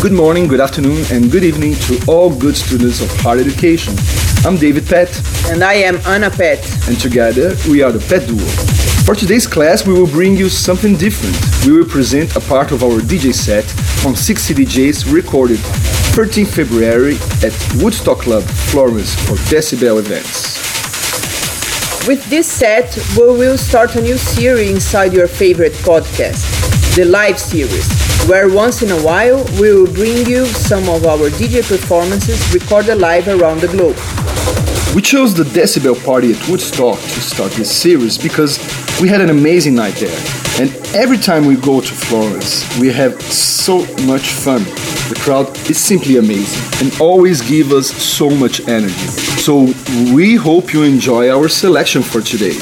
Good morning, good afternoon, and good evening to all good students of Hard Education. I'm David Pet, And I am Anna Pet. and together we are the PETDuo. For today's class, we will bring you something different. We will present a part of our DJ set on 60 DJs recorded 13 February at Woodstock Club, Florence for Decibel events. With this set, we will start a new series inside your favorite podcast, the Live Series, where once in a while we will bring you some of our DJ performances recorded live around the globe. We chose the Decibel Party at Woodstock to start this series because we had an amazing night there. And every time we go to Florence, we have so much fun. The crowd is simply amazing and always give us so much energy. So we hope you enjoy our selection for today.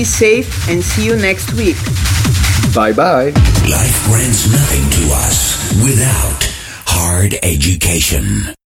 Be safe, and see you next week. Bye bye. Life grants nothing to us without hard education.